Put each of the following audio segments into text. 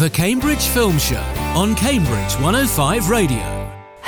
The Cambridge Film Show on Cambridge 105 Radio.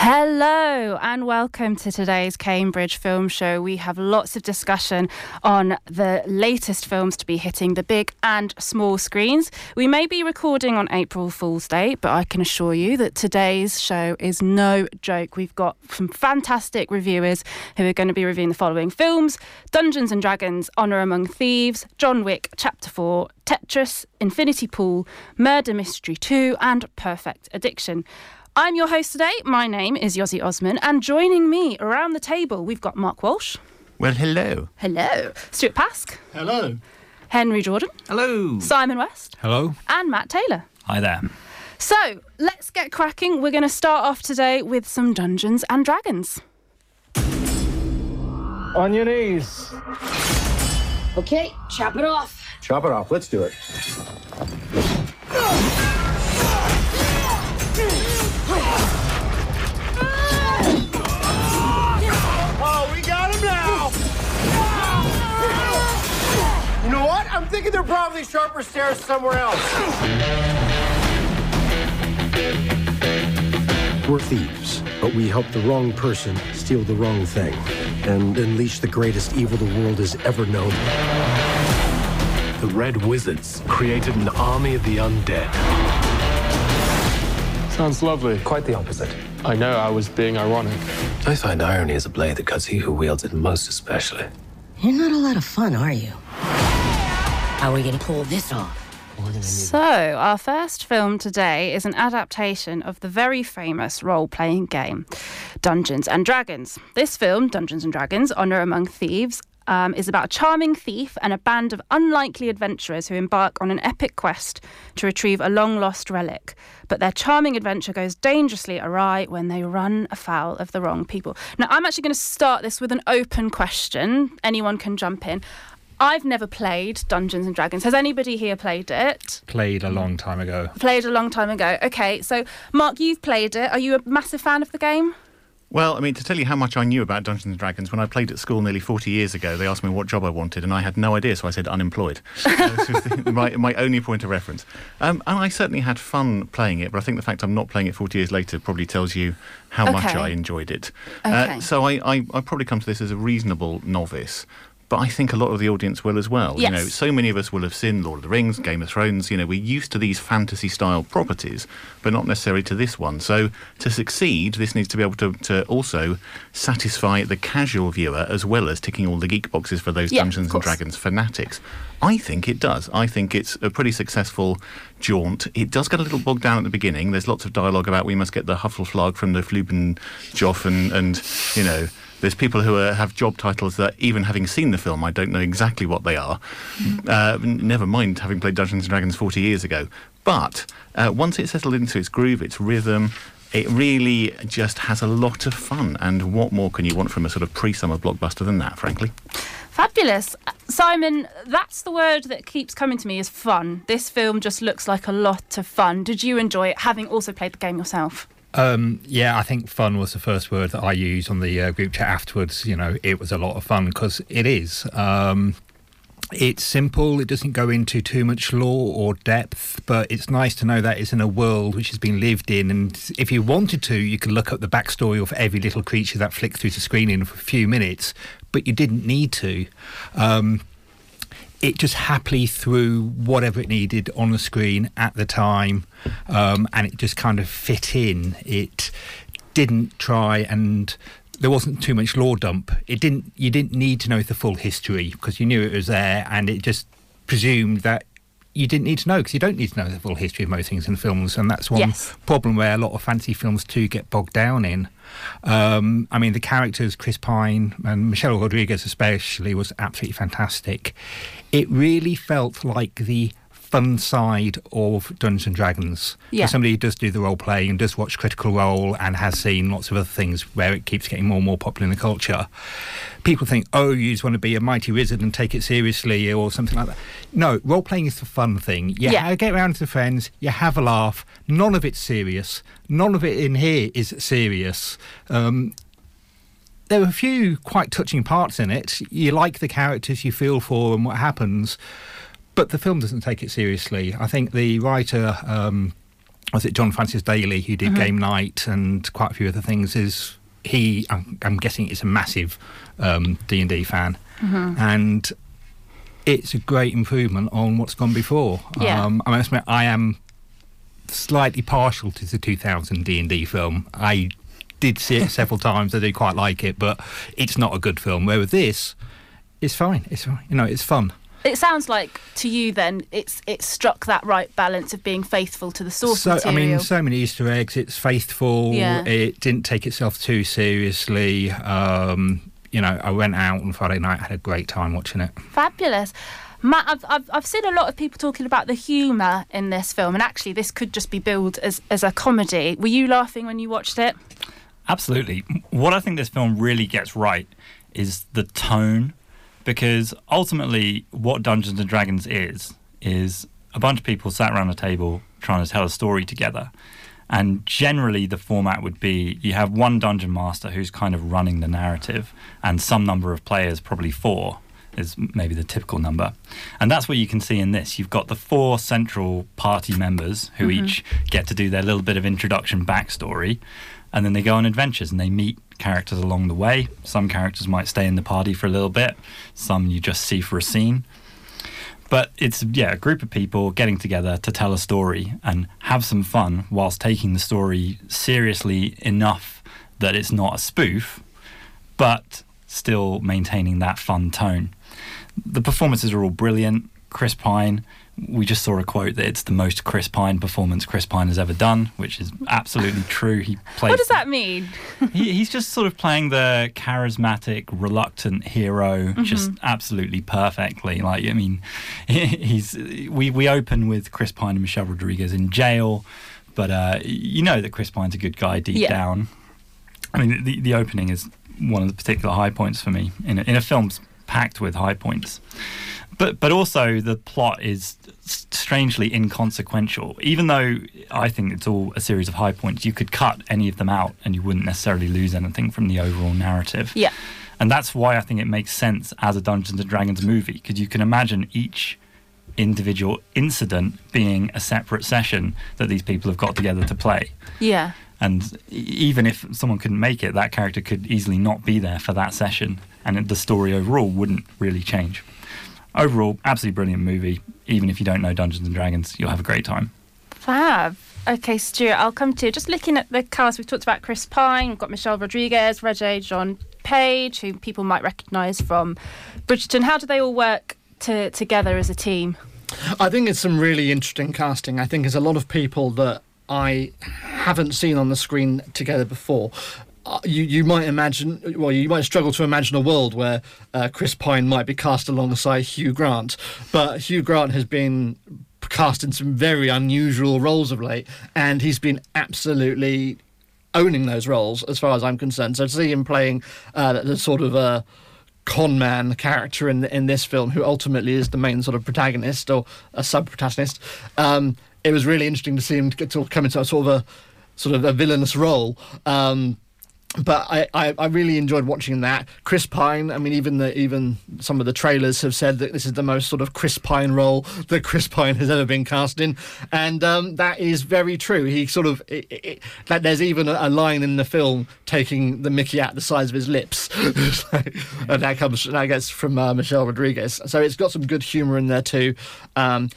Hello and welcome to today's Cambridge Film Show. We have lots of discussion on the latest films to be hitting the big and small screens. We may be recording on April Fool's Day, but I can assure you that today's show is no joke. We've got some fantastic reviewers who are going to be reviewing the following films Dungeons and Dragons, Honor Among Thieves, John Wick, Chapter 4, Tetris, Infinity Pool, Murder Mystery 2, and Perfect Addiction. I'm your host today. My name is Yozzie Osman, and joining me around the table, we've got Mark Walsh. Well, hello. Hello. Stuart Pask. Hello. Henry Jordan. Hello. Simon West. Hello. And Matt Taylor. Hi there. So let's get cracking. We're going to start off today with some Dungeons and Dragons. On your knees. Okay, chop it off. Chop it off. Let's do it. Know what? I'm thinking they're probably sharper stairs somewhere else. We're thieves, but we help the wrong person steal the wrong thing and unleash the greatest evil the world has ever known. The Red Wizards created an army of the undead. Sounds lovely. Quite the opposite. I know I was being ironic. I find irony is a blade that cuts he who wields it most especially. You're not a lot of fun, are you? How are we gonna pull this off? So, our first film today is an adaptation of the very famous role playing game Dungeons and Dragons. This film, Dungeons and Dragons Honor Among Thieves, um, is about a charming thief and a band of unlikely adventurers who embark on an epic quest to retrieve a long lost relic. But their charming adventure goes dangerously awry when they run afoul of the wrong people. Now, I'm actually going to start this with an open question. Anyone can jump in. I've never played Dungeons and Dragons. Has anybody here played it? Played a long time ago. Played a long time ago. Okay, so Mark, you've played it. Are you a massive fan of the game? Well, I mean, to tell you how much I knew about Dungeons and Dragons, when I played at school nearly 40 years ago, they asked me what job I wanted, and I had no idea, so I said unemployed. Uh, this was the, my, my only point of reference. Um, and I certainly had fun playing it, but I think the fact I'm not playing it 40 years later probably tells you how much I enjoyed it. Okay. Uh, so I, I, I probably come to this as a reasonable novice. But I think a lot of the audience will as well. You know, so many of us will have seen Lord of the Rings, Game of Thrones. You know, we're used to these fantasy style properties, but not necessarily to this one. So to succeed, this needs to be able to, to also satisfy the casual viewer as well as ticking all the geek boxes for those Yeah, Dungeons and. Dragons fanatics. I think it does. I think it's a pretty successful jaunt. It does get a little bogged down at the beginning. There's lots of dialogue about we must get the Huffleflag from the Fluben Joff and, and you know, there's people who are, have job titles that, even having seen the film, I don't know exactly what they are. Uh, never mind having played Dungeons and Dragons 40 years ago. But uh, once it's settled into its groove, its rhythm, it really just has a lot of fun. And what more can you want from a sort of pre-summer blockbuster than that, frankly? Fabulous. Simon, that's the word that keeps coming to me is fun. This film just looks like a lot of fun. Did you enjoy it, having also played the game yourself? Um, yeah, I think fun was the first word that I used on the uh, group chat afterwards. You know, it was a lot of fun because it is. Um, it's simple. It doesn't go into too much lore or depth, but it's nice to know that it's in a world which has been lived in. And if you wanted to, you could look up the backstory of every little creature that flicked through the screen in for a few minutes, but you didn't need to. Um, it just happily threw whatever it needed on the screen at the time, um, and it just kind of fit in. It didn't try and there wasn't too much lore dump. It didn't. You didn't need to know the full history because you knew it was there, and it just presumed that you didn't need to know because you don't need to know the full history of most things in films, and that's one Yes. problem where a lot of fantasy films too get bogged down in. Um, I mean, the characters, Chris Pine and Michelle Rodriguez especially, was absolutely fantastic. It really felt like the fun side of Dungeons and Dragons. For Yeah. somebody who does do the role playing and does watch Critical Role and has seen lots of other things where it keeps getting more and more popular in the culture. People think, oh, you just want to be a mighty wizard and take it seriously or something like that. No, role playing is the fun thing. You Yeah. get around to friends, you have a laugh. None of it's serious. None of it in here is serious. Um, there are a few quite touching parts in it. You like the characters, you feel for them, what happens. but the film doesn't take it seriously. I think the writer, um, was it John Francis Daly, who did Game Night and quite a few other things, is he? I'm, I'm guessing is a massive um, D and D fan, and it's a great improvement on what's gone before. Yeah. Um, I must admit, I am slightly partial to the 2000 D and D film. I did see it several times. I did quite like it, but it's not a good film. Whereas this is fine. It's fine. You know, it's fun. It sounds like to you then it's it struck that right balance of being faithful to the source so material. I mean, so many Easter eggs. It's faithful. Yeah. It didn't take itself too seriously. Um, you know, I went out on Friday night, had a great time watching it. Fabulous. Matt, I've, I've, I've seen a lot of people talking about the humour in this film, and actually, this could just be billed as, as a comedy. Were you laughing when you watched it? Absolutely. What I think this film really gets right is the tone, because ultimately, what Dungeons and Dragons is, is a bunch of people sat around a table trying to tell a story together. And generally, the format would be you have one dungeon master who's kind of running the narrative, and some number of players, probably four, is maybe the typical number. And that's what you can see in this. You've got the four central party members who mm-hmm. each get to do their little bit of introduction backstory, and then they go on adventures and they meet characters along the way. Some characters might stay in the party for a little bit, some you just see for a scene. But it's yeah, a group of people getting together to tell a story and have some fun whilst taking the story seriously enough that it's not a spoof, but still maintaining that fun tone. The performances are all brilliant. Chris Pine, we just saw a quote that it's the most Chris Pine performance Chris Pine has ever done, which is absolutely true. He plays What does that mean? he, he's just sort of playing the charismatic, reluctant hero, just absolutely perfectly. Like, I mean, he's we we open with Chris Pine and Michelle Rodriguez in jail, but uh, you know that Chris Pine's a good guy deep Yeah. down. I mean, the the opening is one of the particular high points for me in a, in a film's packed with high points. But but also the plot is strangely inconsequential. Even though I think it's all a series of high points, you could cut any of them out and you wouldn't necessarily lose anything from the overall narrative. Yeah. And that's why I think it makes sense as a Dungeons and Dragons movie because you can imagine each individual incident being a separate session that these people have got together to play. Yeah. And even if someone couldn't make it, that character could easily not be there for that session, and the story overall wouldn't really change. Overall, absolutely brilliant movie. Even if you don't know Dungeons and Dragons, you'll have a great time. Fab. Okay, Stuart, I'll come to you. Just looking at the cast, we've talked about Chris Pine, we've got Michelle Rodriguez, Regé-Jean Page, who people might recognise from Bridgerton. How do they all work to, together as a team? I think it's some really interesting casting. I think there's a lot of people that I haven't seen on the screen together before. Uh, you you might imagine, well, you might struggle to imagine a world where uh, Chris Pine might be cast alongside Hugh Grant, but Hugh Grant has been cast in some very unusual roles of late, and he's been absolutely owning those roles as far as I'm concerned. So to see him playing uh, the sort of uh, con man character in in this film, who ultimately is the main sort of protagonist or a sub protagonist, um, it was really interesting to see him to come into a sort of a sort of a villainous role. Um, but I, I, I really enjoyed watching that. Chris Pine, I mean, even the even some of the trailers have said that this is the most sort of Chris Pine role that Chris Pine has ever been cast in, and um, that is very true. He sort of it, it, that there's even a, a line in the film taking the Mickey out the size of his lips, and that comes that gets from uh, Michelle Rodriguez. So it's got some good humour in there too. Um,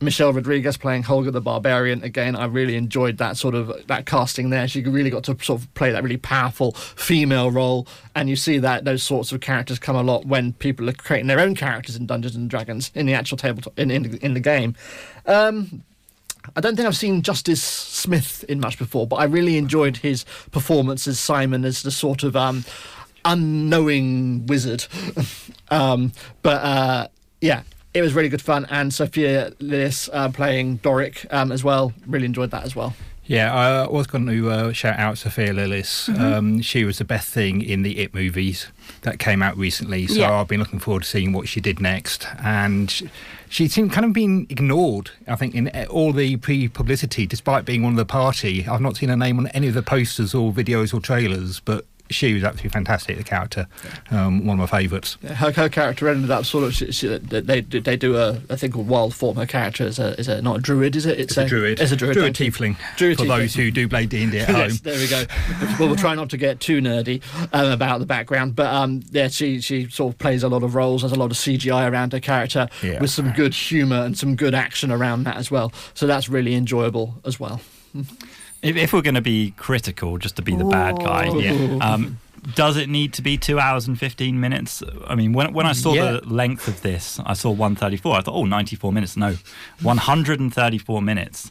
Michelle Rodriguez playing Holga the Barbarian again. I really enjoyed that sort of that casting there. She really got to sort of play that really powerful female role, and you see that those sorts of characters come a lot when people are creating their own characters in Dungeons and Dragons in the actual tabletop in in, in the game. Um, I don't think I've seen Justice Smith in much before, but I really enjoyed his performance as Simon as the sort of um, unknowing wizard. um, but uh, yeah, it was really good fun, and Sophia Lillis uh, playing Doric um, as well. Really enjoyed that as well. Yeah, I was going to uh, shout out Sophia Lillis. Mm-hmm. Um, she was the best thing in the It movies that came out recently. So Yeah. I've been looking forward to seeing what she did next. And sh- she seemed kind of been ignored, I think, in all the pre publicity, despite being one of the party. I've not seen her name on any of the posters or videos or trailers, but she was absolutely fantastic. The character, um, one of my favourites. Her, her character ended up sort of. She, she, they they do a, a thing called wild form. Her character is a is a not a druid, is it? It's, a, druid. It's a druid. Druid tiefling. Druid for tiefling. those who do play D and D at Yes, home. there we go. well, we'll try not to get too nerdy um, about the background, but um, yeah, she she sort of plays a lot of roles. There's a lot of CGI around her character Yeah. with some good humour and some good action around that as well. So that's really enjoyable as well. If, if we're going to be critical, just to be the bad guy, Yeah. um, does it need to be two hours and 15 minutes? I mean, when, when I saw Yeah. the length of this, I saw 134. I thought, oh, 94 minutes. No, 134 minutes.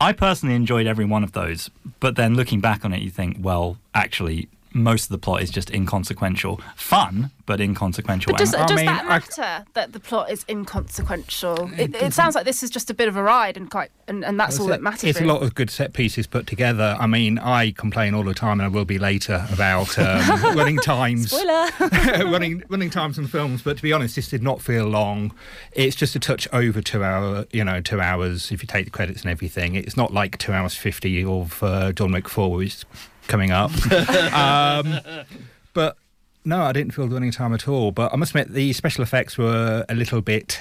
I personally enjoyed every one of those. But then looking back on it, you think, well, actually, most of the plot is just inconsequential. Fun, but inconsequential. But does, does mean, that I- matter that the plot is inconsequential? It, it sounds like this is just a bit of a ride, and quite, and, and that's all that matters. It's a lot of good set pieces put together. I mean, I complain all the time, and I will be later about um, running times, Spoiler. running running times in films. But to be honest, this did not feel long. It's just a touch over two hour, you know, two hours if you take the credits and everything. It's not like two hours fifty of uh, John Wick Four, which is coming up. um, but no, I didn't feel the running time at all. But I must admit, the special effects were a little bit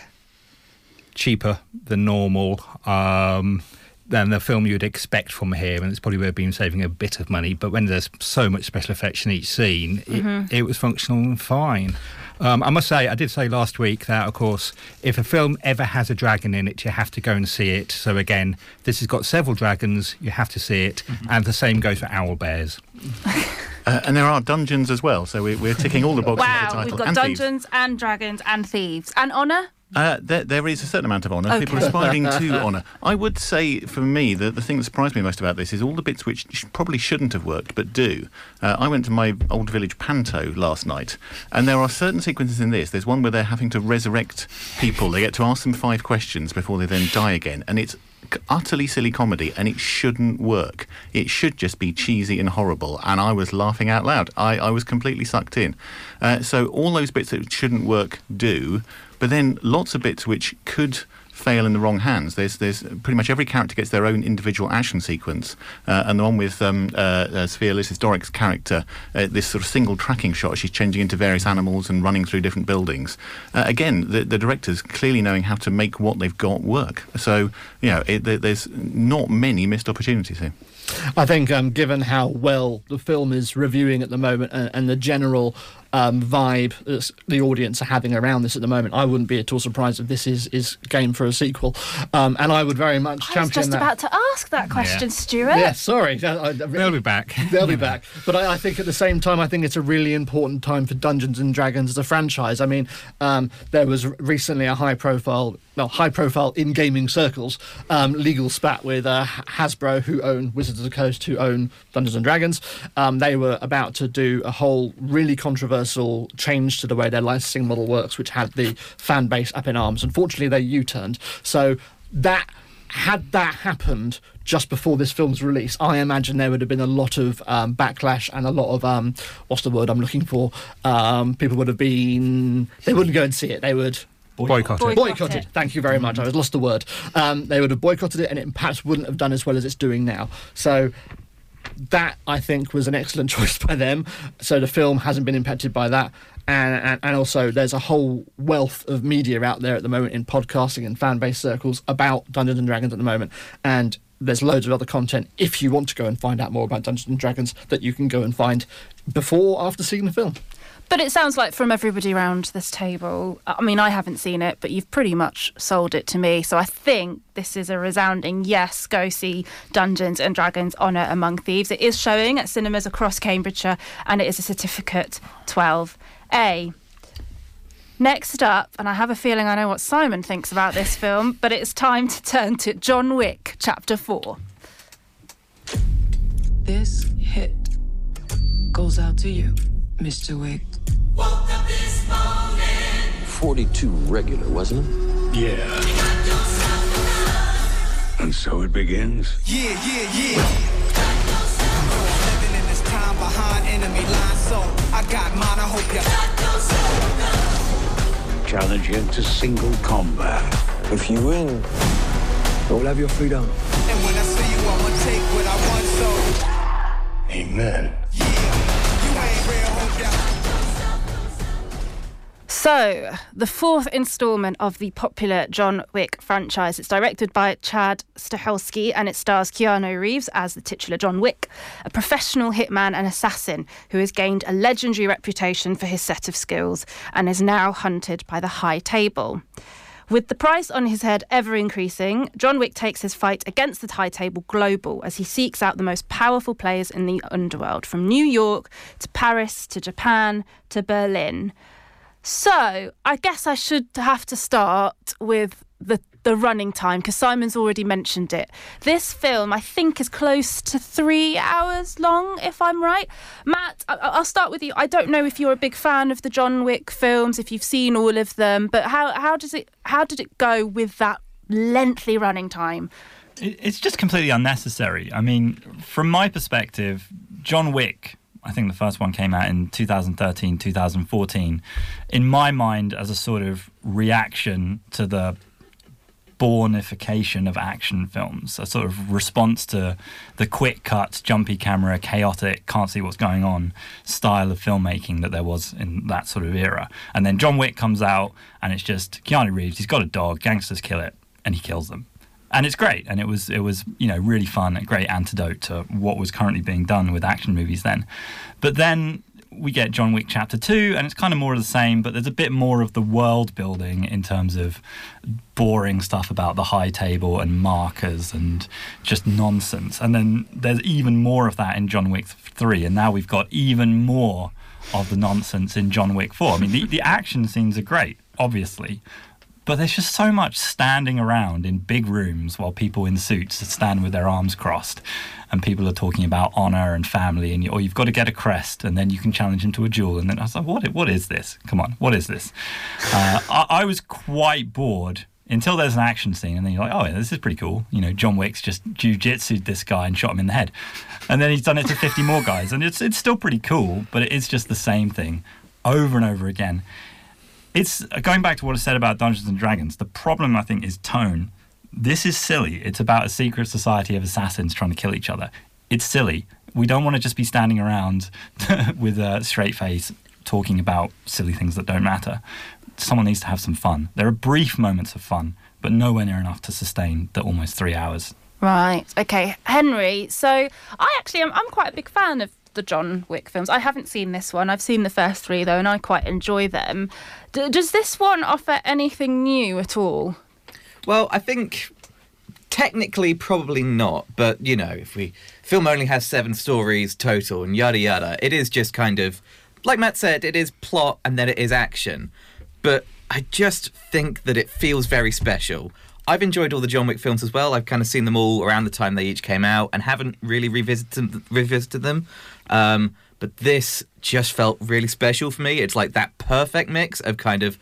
cheaper than normal. Um, than the film you'd expect from here, and it's probably where been saving a bit of money. But when there's so much special effects in each scene, it, it was functional and fine. Um, I must say, I did say last week that, of course, if a film ever has a dragon in it, you have to go and see it. So again, this has got several dragons, you have to see it, and the same goes for owl bears. Uh, and there are dungeons as well, so we're, we're ticking all the boxes of the Wow, title. we've got and thieves. dungeons and dragons and thieves and honor. Uh, there, there is a certain amount of honour. People Okay. aspiring to honour. I would say, for me, that the thing that surprised me most about this is all the bits which sh- probably shouldn't have worked but do. Uh, I went to my old village Panto last night, and there are certain sequences in this. There's one where they're having to resurrect people. They get to ask them five questions before they then die again, and it's utterly silly comedy, and it shouldn't work. It should just be cheesy and horrible, and I was laughing out loud. I, I was completely sucked in. Uh, so all those bits that shouldn't work do, but then lots of bits which could fail in the wrong hands. There's there's pretty much every character gets their own individual action sequence, uh, and the one with um, uh, uh, Sophia Doric's character, uh, this sort of single tracking shot, she's changing into various animals and running through different buildings. Uh, again, the, the directors clearly knowing how to make what they've got work. So you know, it, there's not many missed opportunities here. I think, um, given how well the film is reviewing at the moment and, and the general um, vibe that the audience are having around this at the moment, I wouldn't be at all surprised if this is, is game for a sequel. Um, and I would very much I was just that. about to ask that question, Stuart. Yeah, sorry. I- I- They'll be back. They'll be back. But I, I think at the same time, I think it's a really important time for Dungeons and Dragons as a franchise. I mean, um, there was recently a high profile, well, high profile in gaming circles, um, legal spat with uh, Hasbro, who own Wizards of the Coast, who own Dungeons and Dragons. Um, they were about to do a whole really controversial change to the way their licensing model works, which had the fan base up in arms. Unfortunately, they U turned. So that had that happened just before this film's release, I imagine there would have been a lot of um, backlash and a lot of um, what's the word I'm looking for? Um, people would have been they wouldn't go and see it. They would Boycott it. boycott. Thank you very much. I was lost the word. Um, they would have boycotted it, and it perhaps wouldn't have done as well as it's doing now. So that I think was an excellent choice by them. So the film hasn't been impacted by that. And, and, and also, there's a whole wealth of media out there at the moment in podcasting and fan base circles about Dungeons and Dragons at the moment. And there's loads of other content if you want to go and find out more about Dungeons and Dragons that you can go and find before after seeing the film. But it sounds like from everybody around this table, I mean, I haven't seen it, but you've pretty much sold it to me. So I think this is a resounding yes, go see Dungeons and Dragons Honour Among Thieves. It is showing at cinemas across Cambridgeshire and it is a certificate 12A. Next up, and I have a feeling I know what Simon thinks about this film, but it's time to turn to John Wick, Chapter 4. This hit goes out to you, Mr. Wick. 42 regular, wasn't it? Yeah. And so it begins. Yeah, yeah, yeah. Living in this time behind enemy lines, so I got mine. I hope you. Challenge you to single combat. If you win, you'll have your freedom. And when I see you, I'ma take what I want, so. Amen. You So, the fourth installment of the popular John Wick franchise. It's directed by Chad Stahelski and it stars Keanu Reeves as the titular John Wick, a professional hitman and assassin who has gained a legendary reputation for his set of skills and is now hunted by the High Table. With the price on his head ever increasing, John Wick takes his fight against the high table global as he seeks out the most powerful players in the underworld, from New York to Paris to Japan to Berlin. So I guess I should have to start with the the running time because Simon's already mentioned it. This film, I think, is close to three hours long, if I'm right. Matt, I- will start with you. I don't know if you're a big fan of the John Wick films, if you've seen all of them, but how how does it how did it go with that lengthy running time? It's just completely unnecessary. I mean, from my perspective, John Wick I think the first one came out in 2013, 2014. In my mind, as a sort of reaction to the Bourneification of action films, a sort of response to the quick cuts, jumpy camera, chaotic, can't see what's going on style of filmmaking that there was in that sort of era. And then John Wick comes out and it's just Keanu Reeves, he's got a dog, gangsters kill it, and he kills them and it's great. And it was it was you know really fun a great antidote to what was currently being done with action movies then. But then we get John Wick chapter 2 and it's kind of more of the same but there's a bit more of the world building in terms of boring stuff about the high table and markers and just nonsense. And then there's even more of that in John Wick 3 and now we've got even more of the nonsense in John Wick 4 I mean the, the action scenes are great obviously but there's just so much standing around in big rooms while people in suits stand with their arms crossed and people are talking about honor and family and you, or you've got to get a crest and then you can challenge them to a duel and then I was like what what is this? Come on what is this? Uh, I, I, was quite bored until there's an action scene and then you're like oh yeah, this is pretty cool. You know John Wick's just jiu-jitsued this guy and shot him in the head. And then he's done it to 50 more guys and it's it's still pretty cool but it is just the same thing over and over again it's uh, going back to what I said about Dungeons and Dragons. The problem, I think, is tone. This is silly. It's about a secret society of assassins trying to kill each other. It's silly. We don't want to just be standing around with a straight face talking about silly things that don't matter. Someone needs to have some fun. There are brief moments of fun, but nowhere near enough to sustain the almost three hours. Right. Okay, Henry. So I actually am. I'm quite a big fan of the John Wick films. I haven't seen this one. I've seen the first three though, and I quite enjoy them. D- does this one offer anything new at all? Well, I think technically probably not, but you know, if we film only has seven stories total and yada yada, it is just kind of like Matt said, it is plot and then it is action. But I just think that it feels very special. I've enjoyed all the John Wick films as well. I've kind of seen them all around the time they each came out and haven't really revisited revisited them. Um, but this just felt really special for me. It's like that perfect mix of kind of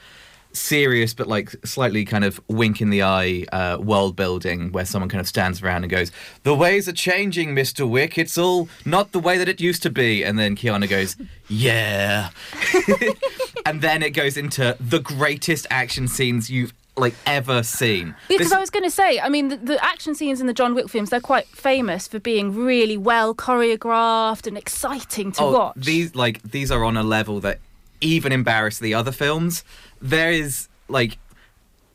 serious but like slightly kind of wink in the eye uh, world building where someone kind of stands around and goes the ways are changing mr wick. It's all not the way that it used to be. And then Keanu goes yeah. And then it goes into the greatest action scenes you've like ever seen. Because this... I was going to say, I mean, the, the, action scenes in the John Wick films, they're quite famous for being really well choreographed and exciting to oh, watch. These like these are on a level that even embarrass the other films. There is like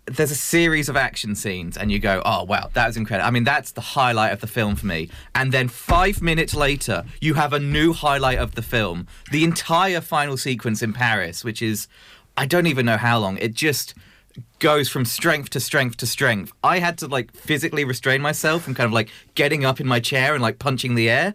there's a series of action scenes and you go, "Oh, wow, that was incredible." I mean, that's the highlight of the film for me. And then 5 minutes later, you have a new highlight of the film. The entire final sequence in Paris, which is I don't even know how long. It just goes from strength to strength to strength. I had to like physically restrain myself from kind of like getting up in my chair and like punching the air.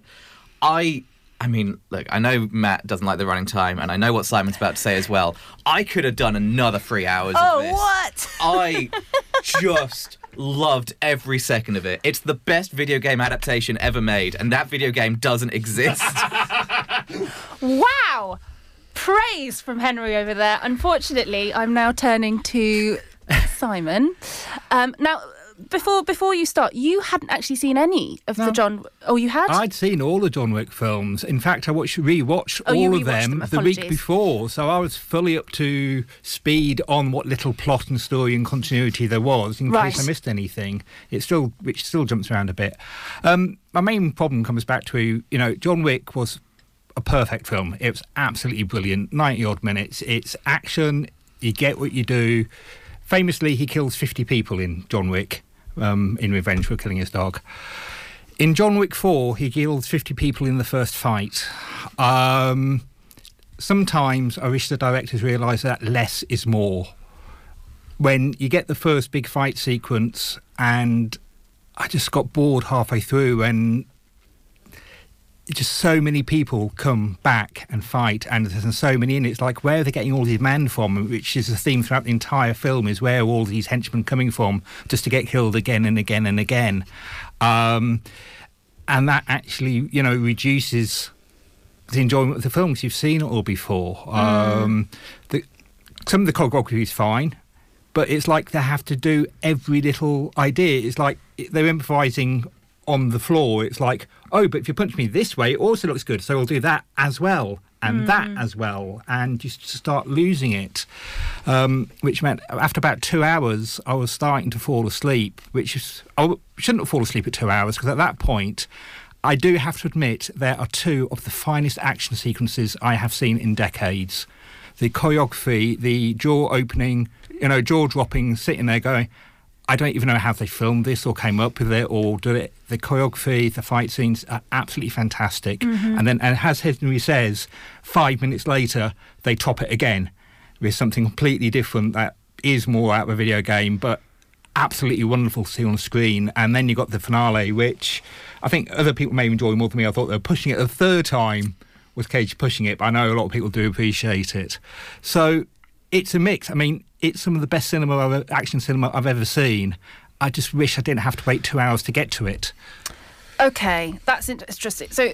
I I mean, look, I know Matt doesn't like the running time, and I know what Simon's about to say as well. I could have done another three hours oh, of this. what? I just loved every second of it. It's the best video game adaptation ever made, and that video game doesn't exist. wow! Praise from Henry over there. Unfortunately, I'm now turning to Simon. Um, now, before before you start, you hadn't actually seen any of no. the John. Oh, you had? I'd seen all the John Wick films. In fact, I watched rewatched oh, all of them, them the week before, so I was fully up to speed on what little plot and story and continuity there was, in right. case I missed anything. It still which still jumps around a bit. Um, my main problem comes back to you know John Wick was a perfect film. It was absolutely brilliant. 90 odd minutes. It's action. You get what you do. Famously, he kills 50 people in John Wick um, in revenge for killing his dog. In John Wick 4, he kills 50 people in the first fight. Um, sometimes I wish the directors realised that less is more. When you get the first big fight sequence, and I just got bored halfway through, and just so many people come back and fight, and there's so many in it. It's like where are they getting all these men from? Which is a theme throughout the entire film: is where are all these henchmen coming from just to get killed again and again and again, um, and that actually, you know, reduces the enjoyment of the film because you've seen it all before. Mm. Um, the, some of the choreography is fine, but it's like they have to do every little idea. It's like they're improvising on the floor. It's like, oh, but if you punch me this way, it also looks good, so we'll do that as well. And that Mm. as well, and you start losing it, um, which meant after about two hours, I was starting to fall asleep. Which is I shouldn't fall asleep at two hours because at that point, I do have to admit there are two of the finest action sequences I have seen in decades. The choreography, the jaw opening, you know, jaw dropping, sitting there going, I don't even know how they filmed this or came up with it or did it. The choreography, the fight scenes are absolutely fantastic. Mhm. And then, and as Henry says, five minutes later, they top it again with something completely different that is more out of a video game, but absolutely wonderful to see on screen. And then you got the finale, which I think other people may enjoy more than me. I thought they were pushing it a third time with Cage pushing it, but I know a lot of people do appreciate it. So it's a mix. I mean, it's some of the best cinema, I've, action cinema I've ever seen. I just wish I didn't have to wait two hours to get to it. Okay, that's interesting. So,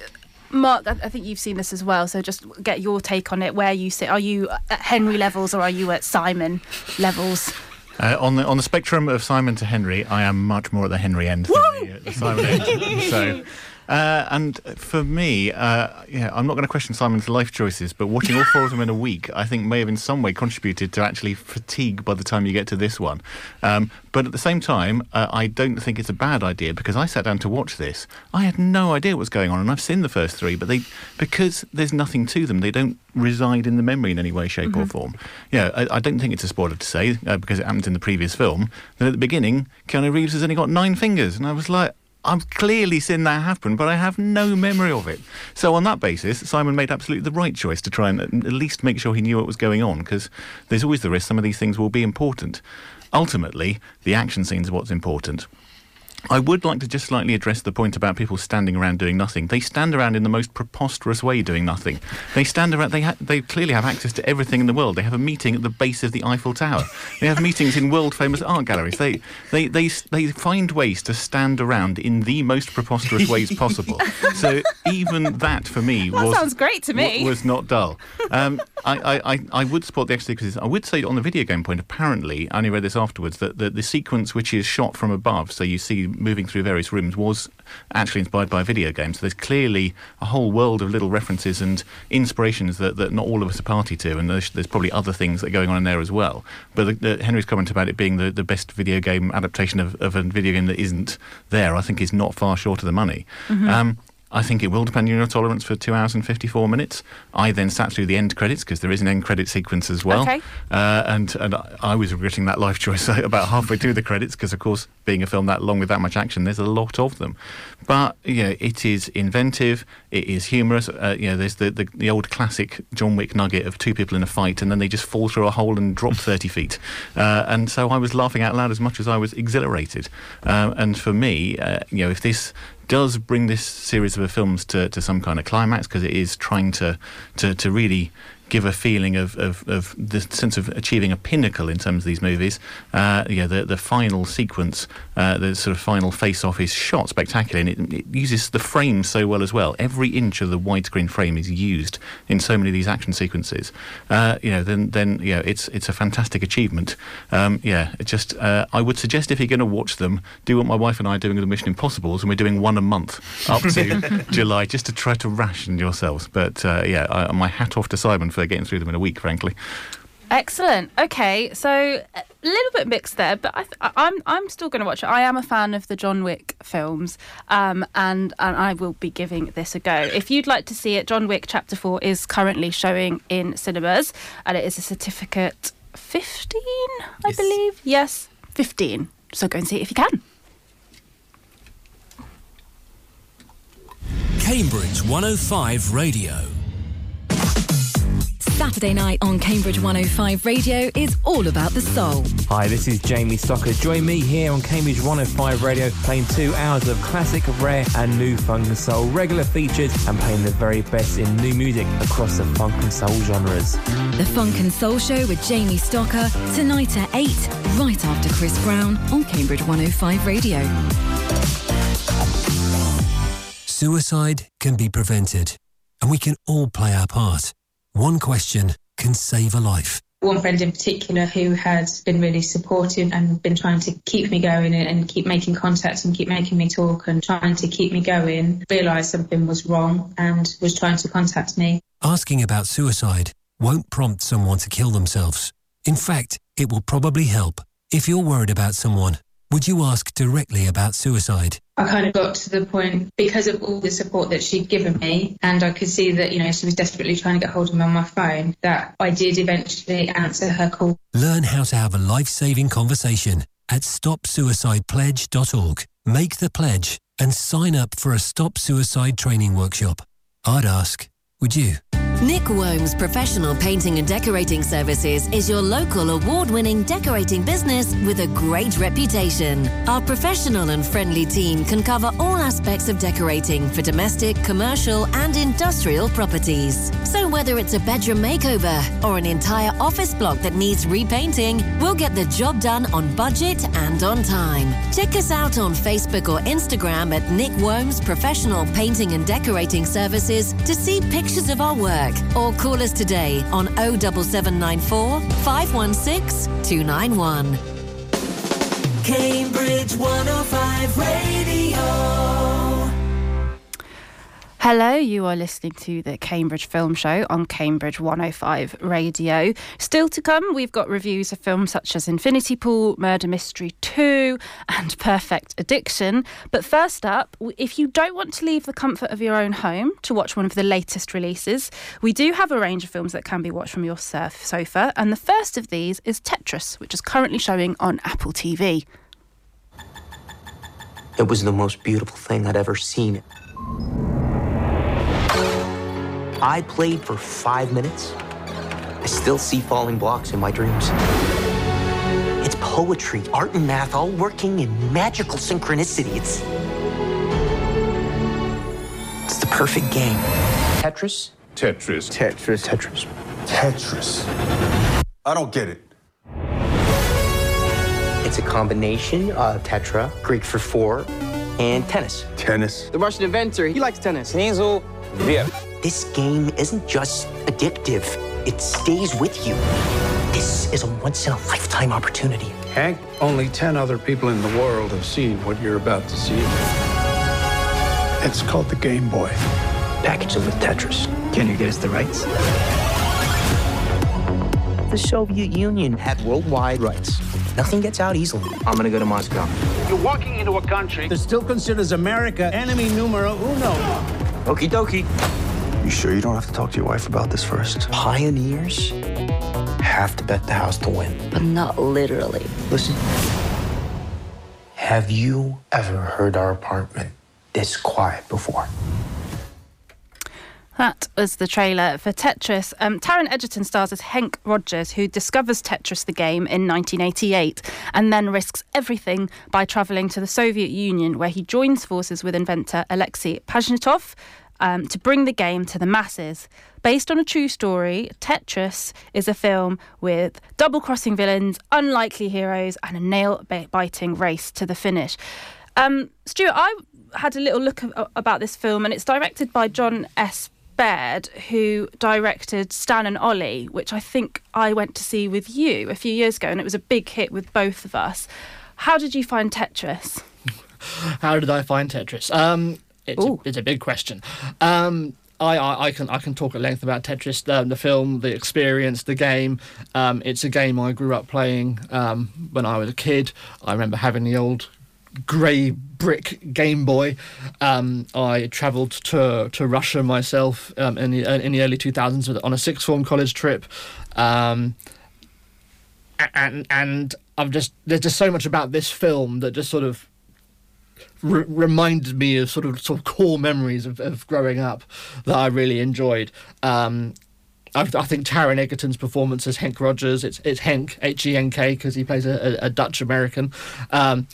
Mark, I I think you've seen this as well. So, just get your take on it. Where you sit? Are you at Henry levels or are you at Simon levels? Uh, on the on the spectrum of Simon to Henry, I am much more at the Henry end than the, uh, the Simon end. So, uh, and for me, uh, yeah, I'm not going to question Simon's life choices, but watching all four of them in a week, I think may have in some way contributed to actually fatigue by the time you get to this one. Um, but at the same time, uh, I don't think it's a bad idea because I sat down to watch this. I had no idea what was going on, and I've seen the first three, but they because there's nothing to them, they don't reside in the memory in any way, shape, or Mhm. form. Yeah, I, I don't think it's a spoiler to say uh, because it happened in the previous film that at the beginning Keanu Reeves has only got nine fingers, and I was like. I've clearly seen that happen, but I have no memory of it. So, on that basis, Simon made absolutely the right choice to try and at least make sure he knew what was going on, because there's always the risk some of these things will be important. Ultimately, the action scenes are what's important. I would like to just slightly address the point about people standing around doing nothing. They stand around in the most preposterous way doing nothing. They stand around. They ha- they clearly have access to everything in the world. They have a meeting at the base of the Eiffel Tower. They have meetings in world famous art galleries. They they they they find ways to stand around in the most preposterous ways possible. So even that for me That was sounds great to me. wa- Was not dull. Um, I, I, I, I would support the extra sequences. I would say on the video game point, apparently, I only read this afterwards, that the, the sequence which is shot from above, so you see moving through various rooms, was actually inspired by a video game. So there's clearly a whole world of little references and inspirations that, that not all of us are party to, and there's, there's probably other things that are going on in there as well. But the, the, Henry's comment about it being the, the best video game adaptation of, of a video game that isn't there, I think is not far short of the money. Mhm. Um, I think it will depend on your tolerance for two hours and 54 minutes. I then sat through the end credits because there is an end credit sequence as well. Okay. Uh, and and I- was regretting that life choice about halfway through the credits because, of course, being a film that long with that much action, there's a lot of them. But, you know, it is inventive, it is humorous. Uh, you know, there's the, the, the old classic John Wick nugget of two people in a fight and then they just fall through a hole and drop 30 feet. Uh, and so I was laughing out loud as much as I was exhilarated. Um, and for me, uh, you know, if this does bring this series of films to, to some kind of climax because it is trying to, to, to really give a feeling of, of, of the sense of achieving a pinnacle in terms of these movies. Uh, yeah, the, the final sequence, uh, the sort of final face-off is shot spectacularly, and it, it uses the frame so well as well. Every inch of the widescreen frame is used in so many of these action sequences. Uh, you know, then then yeah, it's it's a fantastic achievement. Um, yeah, it just uh, I would suggest if you're going to watch them, do what my wife and I are doing with the Mission Impossible's, and we're doing one a month up to July, just to try to ration yourselves. But uh, yeah, I, my hat off to Simon for getting through them in a week, frankly. Excellent. Okay, so a little bit mixed there, but I th- I- I'm I'm still going to watch it. I am a fan of the John Wick films, um, and and I will be giving this a go. If you'd like to see it, John Wick Chapter Four is currently showing in cinemas, and it is a certificate fifteen, I believe. Yes, fifteen. So go and see it if you can. Cambridge 105 Radio. Saturday night on Cambridge 105 Radio is all about the soul. Hi, this is Jamie Stocker. Join me here on Cambridge 105 Radio, playing two hours of classic, rare, and new funk and soul, regular features, and playing the very best in new music across the funk and soul genres. The Funk and Soul Show with Jamie Stocker tonight at 8, right after Chris Brown on Cambridge 105 Radio. Suicide can be prevented, and we can all play our part. One question can save a life. One friend in particular who had been really supportive and been trying to keep me going and, keep making contact and keep making me talk and trying to keep me going, realised something was wrong and was trying to contact me. Asking about suicide won't prompt someone to kill themselves. In fact, it will probably help. If you're worried about someone, would you ask directly about suicide? I kind of got to the point because of all the support that she'd given me, and I could see that, you know, she was desperately trying to get hold of me on my phone, that I did eventually answer her call. Learn how to have a life saving conversation at stopsuicidepledge.org. Make the pledge and sign up for a Stop Suicide training workshop. I'd ask, would you? Nick Worms Professional Painting and Decorating Services is your local award winning decorating business with a great reputation. Our professional and friendly team can cover all aspects of decorating for domestic, commercial, and industrial properties. So, whether it's a bedroom makeover or an entire office block that needs repainting, we'll get the job done on budget and on time. Check us out on Facebook or Instagram at Nick Worms Professional Painting and Decorating Services to see pictures of our work or call us today on 07794 516 291. Cambridge 105 Radio. Hello, you are listening to the Cambridge Film Show on Cambridge 105 Radio. Still to come, we've got reviews of films such as Infinity Pool, Murder Mystery 2, and Perfect Addiction. But first up, if you don't want to leave the comfort of your own home to watch one of the latest releases, we do have a range of films that can be watched from your surf sofa. And the first of these is Tetris, which is currently showing on Apple TV. It was the most beautiful thing I'd ever seen. I played for five minutes. I still see falling blocks in my dreams. It's poetry, art, and math all working in magical synchronicity. It's. It's the perfect game. Tetris? Tetris. Tetris. Tetris. Tetris. I don't get it. It's a combination of tetra, Greek for four, and tennis. Tennis. The Russian inventor, he likes tennis. Hazel, Beer. This game isn't just addictive, it stays with you. This is a once in a lifetime opportunity. Hank, only 10 other people in the world have seen what you're about to see. It's called the Game Boy. Package it with Tetris. Can you get us the rights? The Soviet Union had worldwide rights. Nothing gets out easily. I'm gonna go to Moscow. You're walking into a country that still considers America enemy numero uno. Okie dokie. You sure you don't have to talk to your wife about this first? Pioneers have to bet the house to win. But not literally. Listen. Have you ever heard our apartment this quiet before? That was the trailer for Tetris. Um, Taron Egerton stars as Henk Rogers, who discovers Tetris the game in 1988 and then risks everything by travelling to the Soviet Union, where he joins forces with inventor Alexei Pajitnov um, to bring the game to the masses. Based on a true story, Tetris is a film with double crossing villains, unlikely heroes, and a nail biting race to the finish. Um, Stuart, I had a little look about this film, and it's directed by Jon S. Baird, who directed Stan and Ollie, which I think I went to see with you a few years ago, and it was a big hit with both of us. How did you find Tetris? How did I find Tetris? Um, it's, a, it's a big question. Um, I, I, I can I can talk at length about Tetris, um, the film, the experience, the game. Um, it's a game I grew up playing um, when I was a kid. I remember having the old grey brick Game Boy. Um, I travelled to to Russia myself um, in the in the early 2000s on a sixth form college trip. Um, and and I'm just there's just so much about this film that just sort of re- reminded me of sort of sort of core memories of, of growing up that I really enjoyed. Um, I, think Taron Egerton's performance as Hank Rogers, it's it's Henk H E N K because he plays a, a Dutch American. Um,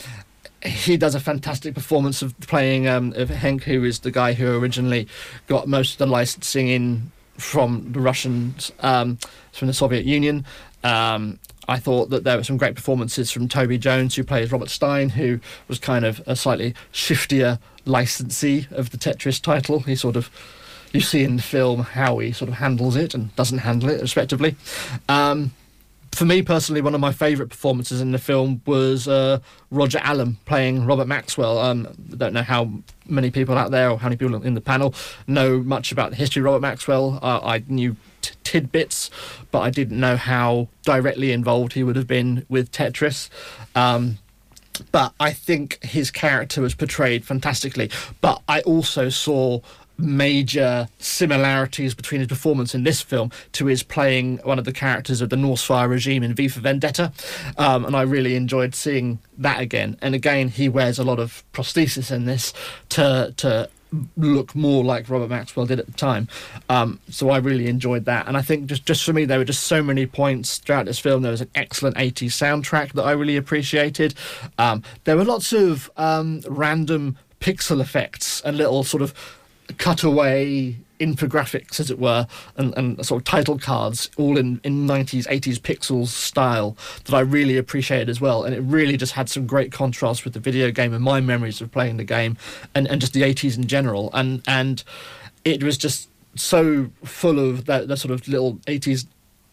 he does a fantastic performance of playing um, of Henk, who is the guy who originally got most of the licensing in from the Russians, um, from the Soviet Union. Um, I thought that there were some great performances from Toby Jones, who plays Robert Stein, who was kind of a slightly shiftier licensee of the Tetris title. He sort of, you see in the film how he sort of handles it and doesn't handle it, respectively. Um, for me personally, one of my favourite performances in the film was uh, Roger Allam playing Robert Maxwell. Um, I don't know how many people out there or how many people in the panel know much about the history of Robert Maxwell. Uh, I knew t- tidbits, but I didn't know how directly involved he would have been with Tetris. Um, but I think his character was portrayed fantastically. But I also saw major similarities between his performance in this film to his playing one of the characters of the Norsefire regime in V for Vendetta. Um, and I really enjoyed seeing that again. And again, he wears a lot of prosthesis in this to to look more like Robert Maxwell did at the time. Um, so I really enjoyed that. And I think just, just for me, there were just so many points throughout this film. There was an excellent 80s soundtrack that I really appreciated. Um, there were lots of um, random pixel effects and little sort of cutaway infographics, as it were, and, and sort of title cards, all in, in 90s, 80s pixels style that I really appreciated as well. And it really just had some great contrast with the video game and my memories of playing the game and, and just the 80s in general. And, and it was just so full of that, that sort of little 80s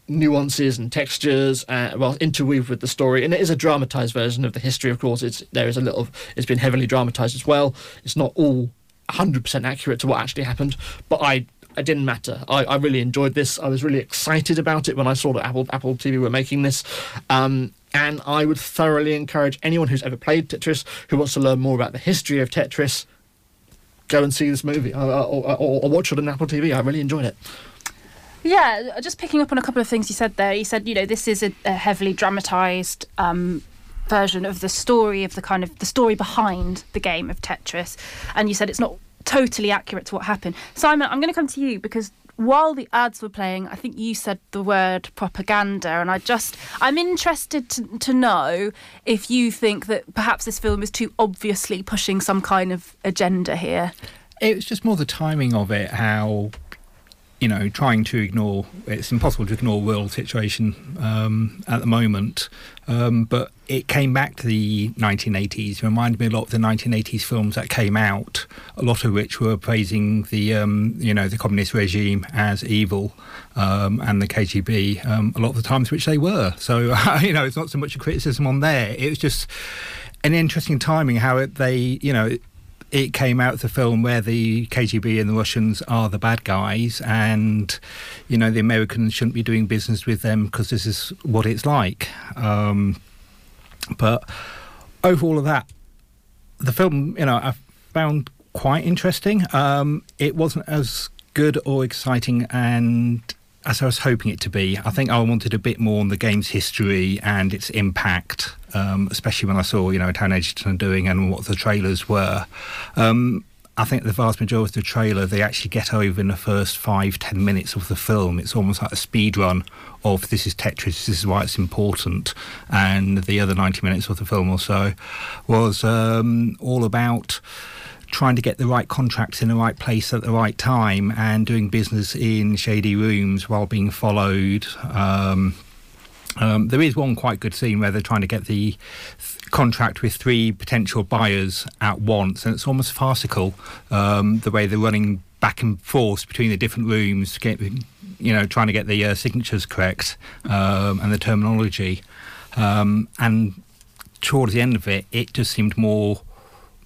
nuances and textures uh, well interweave with the story and it is a dramatized version of the history of course it's there is a little it's been heavily dramatized as well it's not all 100% accurate to what actually happened, but I it didn't matter. I, I really enjoyed this. I was really excited about it when I saw that Apple Apple TV were making this. Um, and I would thoroughly encourage anyone who's ever played Tetris, who wants to learn more about the history of Tetris, go and see this movie or, or, or, or watch it on Apple TV. I really enjoyed it. Yeah, just picking up on a couple of things you said there. You said, you know, this is a, a heavily dramatised um, version of the story of the kind of the story behind the game of Tetris, and you said it's not totally accurate to what happened. Simon, I'm going to come to you because while the ads were playing, I think you said the word propaganda, and I just I'm interested to, to know if you think that perhaps this film is too obviously pushing some kind of agenda here. It was just more the timing of it, how you know, trying to ignore it's impossible to ignore world situation um, at the moment. Um, but it came back to the 1980s. It reminded me a lot of the 1980s films that came out, a lot of which were praising the um, you know the communist regime as evil um, and the KGB. Um, a lot of the times, which they were. So you know, it's not so much a criticism on there. It was just an interesting timing how it, they you know came out the film where the KGB and the Russians are the bad guys, and you know the Americans shouldn't be doing business with them because this is what it's like. Um, but over all of that, the film, you know, I found quite interesting. Um, it wasn't as good or exciting and as I was hoping it to be. I think I wanted a bit more on the game's history and its impact, um, especially when I saw, you know, Taron Egerton doing and what the trailers were. Um, I think the vast majority of the trailer they actually get over in the first five, ten minutes of the film. It's almost like a speed run of this is Tetris, this is why it's important. And the other 90 minutes of the film or so was um, all about trying to get the right contracts in the right place at the right time and doing business in shady rooms while being followed. Um, um, there is one quite good scene where they're trying to get the th- contract with three potential buyers at once, and it's almost farcical um, the way they're running back and forth between the different rooms, get, you know, trying to get the uh, signatures correct um, and the terminology. Um, and towards the end of it, it just seemed more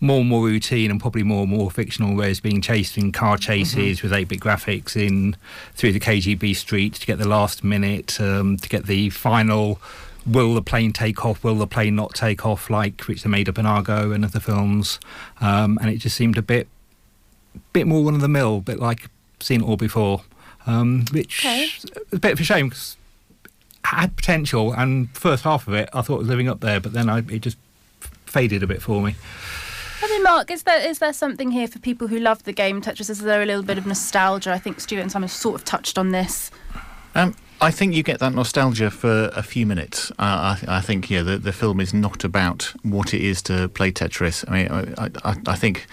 more and more routine and probably more and more fictional, whereas being chased in car chases Mm-hmm. with 8 bit graphics in through the KGB street to get the last minute, um, to get the final will the plane take off, will the plane not take off, like which they made up in Argo and other films. Um, and it just seemed a bit bit more run of the mill, bit like seen it all before. Um, which Okay. is a bit of a shame because had potential, and first half of it I thought was living up there, but then I, it just faded a bit for me. I mean, Mark, is there is there something here for people who love the game Tetris? Is there a little bit of nostalgia? I think Stuart and Simon sort of touched on this. Um, I think you get that nostalgia for a few minutes. Uh, I, I think yeah, the, the film is not about what it is to play Tetris. I mean, I, I, I think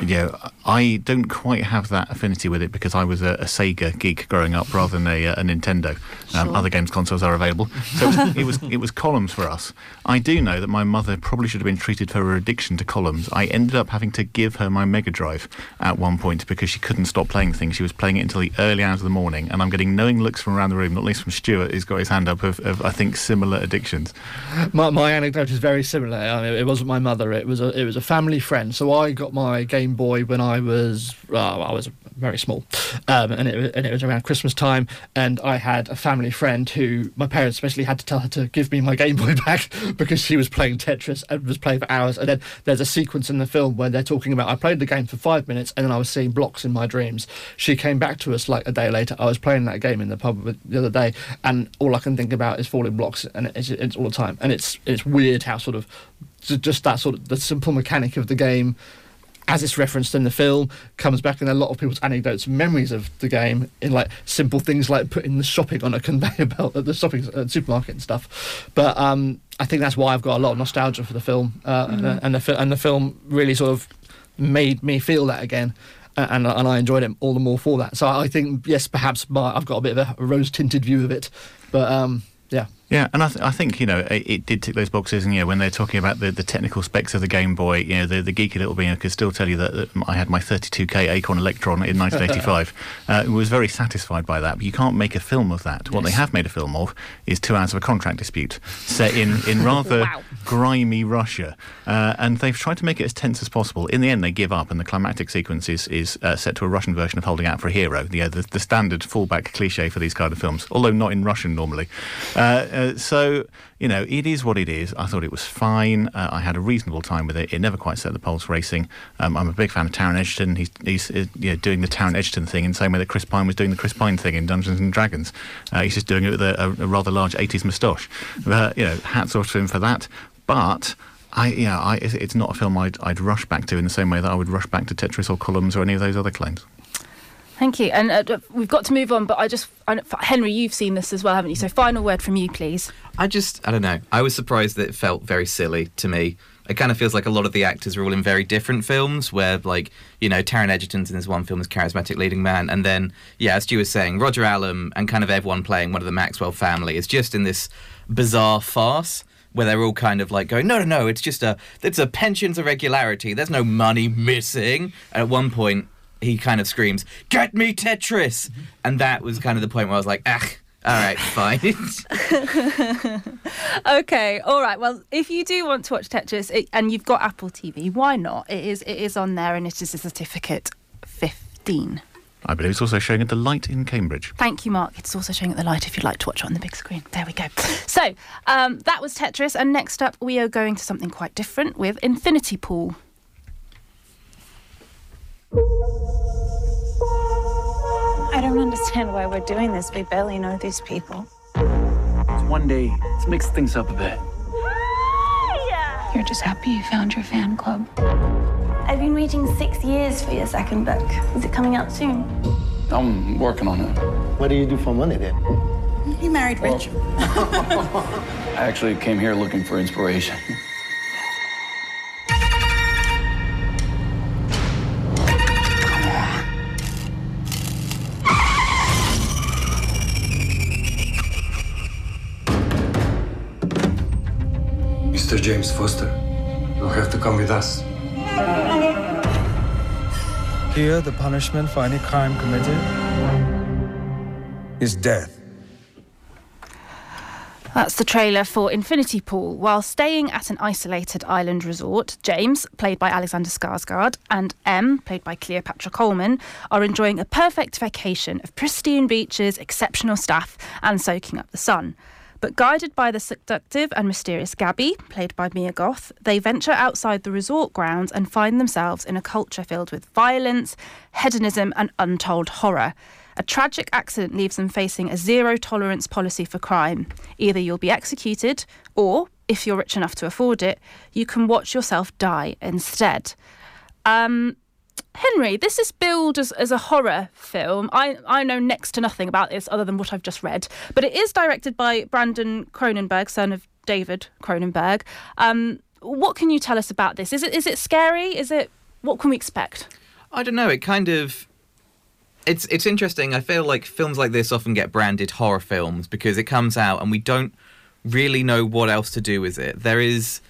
yeah, I don't quite have that affinity with it because I was a, a Sega geek growing up rather than a, a Nintendo. Um, Sure. Other games consoles are available, so it was, it was it was columns for us. I do know that my mother probably should have been treated for her addiction to columns. I ended up having to give her my Mega Drive at one point because she couldn't stop playing things. She was playing it until the early hours of the morning, and I'm getting knowing looks from around the room, not least from Stuart, who's got his hand up of, of I think similar addictions. My, my anecdote is very similar. I mean, it wasn't my mother; it was a it was a family friend. So I got my Game Boy when I was I was very small, um, and it and it was around Christmas time. And I had a family friend who my parents especially had to tell her to give me my Game Boy back because she was playing Tetris and was playing for hours. And then there's a sequence in the film where they're talking about I played the game for five minutes and then I was seeing blocks in my dreams. She came back to us like a day later. I was playing that game in the pub the other day, and all I can think about is falling blocks, and it's, it's all the time. And it's it's weird how sort of just that sort of the simple mechanic of the game. As it's referenced in the film, comes back in a lot of people's anecdotes and memories of the game in like simple things like putting the shopping on a conveyor belt at the shopping uh, supermarket and stuff. But um, I think that's why I've got a lot of nostalgia for the film, uh, and, Mhm. and the fi- and the film really sort of made me feel that again. And, and I enjoyed it all the more for that. So I think yes, perhaps my, I've got a bit of a rose tinted view of it, but um, yeah. And I, th- I think you know it, it did tick those boxes, and you know when they're talking about the, the technical specs of the Game Boy, you know, the, the geeky little being could still tell you that, that I had my 32k Acorn Electron in 1985. uh, was very satisfied by that, but you can't make a film of that. What they have made a film of is two hours of a contract dispute set in in rather grimy Russia, uh, and they've tried to make it as tense as possible. In the end, they give up, and the climactic sequence is, is uh, set to a Russian version of Holding Out for a Hero, the, uh, the, the standard fallback cliche for these kind of films, although not in Russian normally. Uh, uh, so, you know, it is what it is. I thought it was fine. Uh, I had a reasonable time with it. It never quite set the pulse racing. Um, I'm a big fan of Taron Egerton. He's, he's you know, doing the Taron Egerton thing in the same way that Chris Pine was doing the Chris Pine thing in Dungeons and Dragons. He's just doing it with a, a, rather large 80s moustache. You know, hats off to him for that. But I, you know, I, it's it's not a film I'd, I'd rush back to in the same way that I would rush back to Tetris or Columns or any of those other claims. Thank you. And uh, we've got to move on, but I just, I, don't- Henry, you've seen this as well, haven't you? So, final word from you, please. I just, I don't know. I was surprised that it felt very silly to me. It kind of feels like a lot of the actors are all in very different films, where, like, you know, Taron Egerton's in this one film as charismatic leading man, and then, yeah, as Stu was saying, Roger Allam and kind of everyone playing one of the Maxwell family is just in this bizarre farce where they're all kind of like going, no, no, no, it's just a, it's a pensions irregularity. There's no money missing. And at one point, he kind of screams, "Get me Tetris!" And that was kind of the point where I was like, "Ah, all right, fine." okay, all right. Well, if you do want to watch Tetris it, and you've got Apple TV, why not? It is it is on there and it is a certificate 15. I believe it's also showing at the Light in Cambridge. Thank you, Mark. It's also showing at the light if you'd like to watch it on the big screen. There we go. So um, that was Tetris, and next up we are going to something quite different with Infinity Pool. I don't understand why we're doing this. We barely know these people. It's one day. Let's mix things up a bit. You're just happy you found your fan club. I've been waiting six years for your second book. Is it coming out soon? I'm working on it. What do you do for money then? You married rich. Oh. I actually came here looking for inspiration. Mr. James Foster, you'll have to come with us. Here, the punishment for any crime committed is death. That's the trailer for Infinity Pool. While staying at an isolated island resort, James, played by Alexander Skarsgård, and Em, played by Cleopatra Coleman, are enjoying a perfect vacation of pristine beaches, exceptional staff, and soaking up the sun. But guided by the seductive and mysterious Gabby, played by Mia Goth, they venture outside the resort grounds and find themselves in a culture filled with violence, hedonism, and untold horror. A tragic accident leaves them facing a zero tolerance policy for crime. Either you'll be executed, or, if you're rich enough to afford it, you can watch yourself die instead. Um, Henry, this is billed as, as a horror film. I, I know next to nothing about this other than what I've just read, but it is directed by Brandon Cronenberg, son of David Cronenberg. Um, what can you tell us about this? Is it is it scary? Is it what can we expect? I don't know. It kind of it's it's interesting. I feel like films like this often get branded horror films because it comes out and we don't really know what else to do with it. There is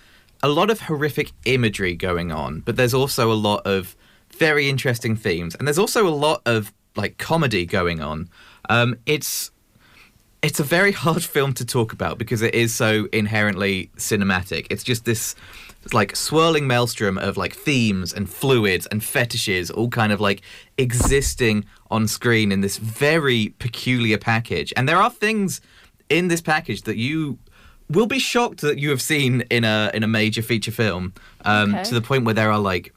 a lot of horrific imagery going on, but there's also a lot of very interesting themes, and there's also a lot of like comedy going on. Um, it's it's a very hard film to talk about because it is so inherently cinematic. It's just this like swirling maelstrom of like themes and fluids and fetishes all kind of like existing on screen in this very peculiar package. And there are things in this package that you will be shocked that you have seen in a in a major feature film um, Okay. to the point where there are like